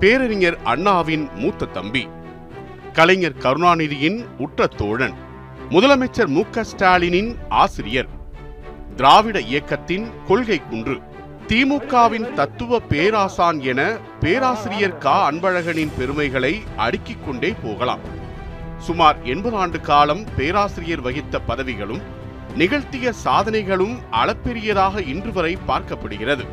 பேரறிஞர் அண்ணாவின் மூத்த தம்பி. கலைஞர் கருணாநிதியின் உற்ற தோழன். முதலமைச்சர் மு ஸ்டாலினின் ஆசிரியர். திராவிட இயக்கத்தின் கொள்கை குன்று. திமுகவின் தத்துவ பேராசான் என பேராசிரியர் க. அன்பழகனின் பெருமைகளை அடுக்கிக் கொண்டே போகலாம். சுமார் எண்பது ஆண்டு காலம் பேராசிரியர் வகித்த பதவிகளும் நிகழ்த்திய சாதனைகளும் அளப்பெரியதாக இன்று வரை பார்க்கப்படுகிறது.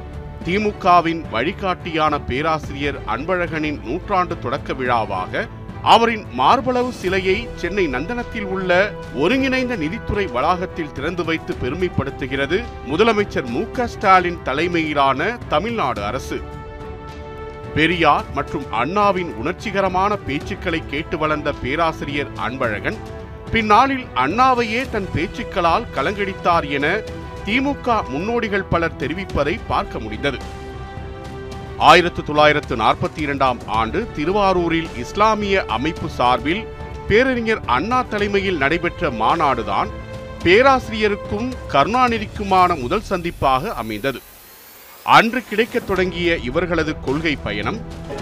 திமுகவின் வழிகாட்டியான பேராசிரியர் அன்பழகனின் நூற்றாண்டு தொடக்க விழாவாக அவரின் மார்பளவு சிலையை சென்னை நந்தனத்தில் உள்ள ஒருங்கிணைந்த நிதித்துறை வளாகத்தில் திறந்து வைத்து பெருமைப்படுத்துகிறது முதலமைச்சர் மு ஸ்டாலின் தலைமையிலான தமிழ்நாடு அரசு. பெரியார் மற்றும் அண்ணாவின் உணர்ச்சிகரமான பேச்சுக்களை கேட்டு வளர்ந்த பேராசிரியர் அன்பழகன் பின்னாளில் அண்ணாவையே தன் பேச்சுக்களால் கலங்கடித்தார் என திமுக முன்னோடிகள் பலர் தெரிவிப்பதை பார்க்க முடிந்தது. ஆயிரத்து தொள்ளாயிரத்து நாற்பத்தி இரண்டாம் ஆண்டு திருவாரூரில் இஸ்லாமிய அமைப்பு சார்பில் பேரறிஞர் அண்ணா தலைமையில் நடைபெற்ற மாநாடுதான் பேராசிரியருக்கும் கருணாநிதிக்குமான முதல் சந்திப்பாக அமைந்தது. அன்று கிடைக்கத் தொடங்கிய இவர்களது கொள்கை பயணம்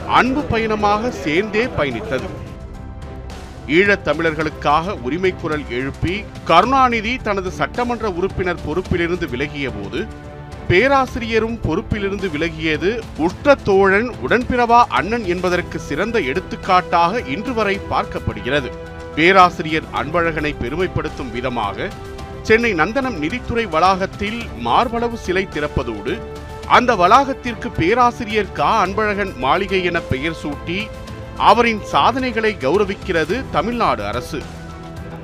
அன்பு பயணமாக சேர்ந்தே பயணித்தது. ஈழத் தமிழர்களுக்காக உரிமை குரல் எழுப்பி கருணாநிதி தனது சட்டமன்ற உறுப்பினர் பொறுப்பிலிருந்து விலகிய போது பேராசிரியரும் பொறுப்பிலிருந்து விலகியது உற்ற தோழன் உடன்பிறவா அண்ணன் என்பதற்கு சிறந்த எடுத்துக்காட்டாக இன்று வரை பார்க்கப்படுகிறது. பேராசிரியர் அன்பழகனை பெருமைப்படுத்தும் விதமாக சென்னை நந்தனம் நிதித்துறை வளாகத்தில் மார்பளவு சிலை திறப்பதோடு அந்த வளாகத்திற்கு பேராசிரியர் கா. அன்பழகன் மாளிகை என பெயர் சூட்டி அவரின் சாதனைகளை கௌரவிக்கிறது தமிழ்நாடு அரசு.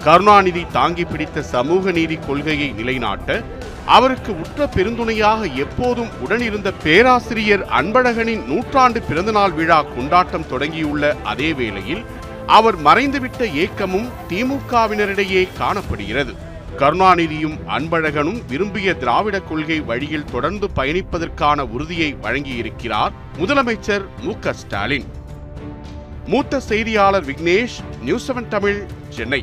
கருணாநிதி தாங்கி பிடித்த சமூக நீதி கொள்கையை நிலைநாட்ட அவருக்கு உற்ற பெருந்துணையாக எப்போதும் உடனிருந்த பேராசிரியர் அன்பழகனின் நூற்றாண்டு பிறந்தநாள் விழா கொண்டாட்டம் தொடங்கியுள்ள அதே வேளையில் அவர் மறைந்துவிட்ட ஏக்கமும் திமுகவினரிடையே காணப்படுகிறது. கருணாநிதியும் அன்பழகனும் விரும்பிய திராவிட கொள்கை வழியில் தொடர்ந்து பயணிப்பதற்கான உறுதியை வழங்கியிருக்கிறார் முதலமைச்சர் மு ஸ்டாலின். மூத்த செய்தியாளர் விக்னேஷ் நியூஸ் செவன் தமிழ் சென்னை.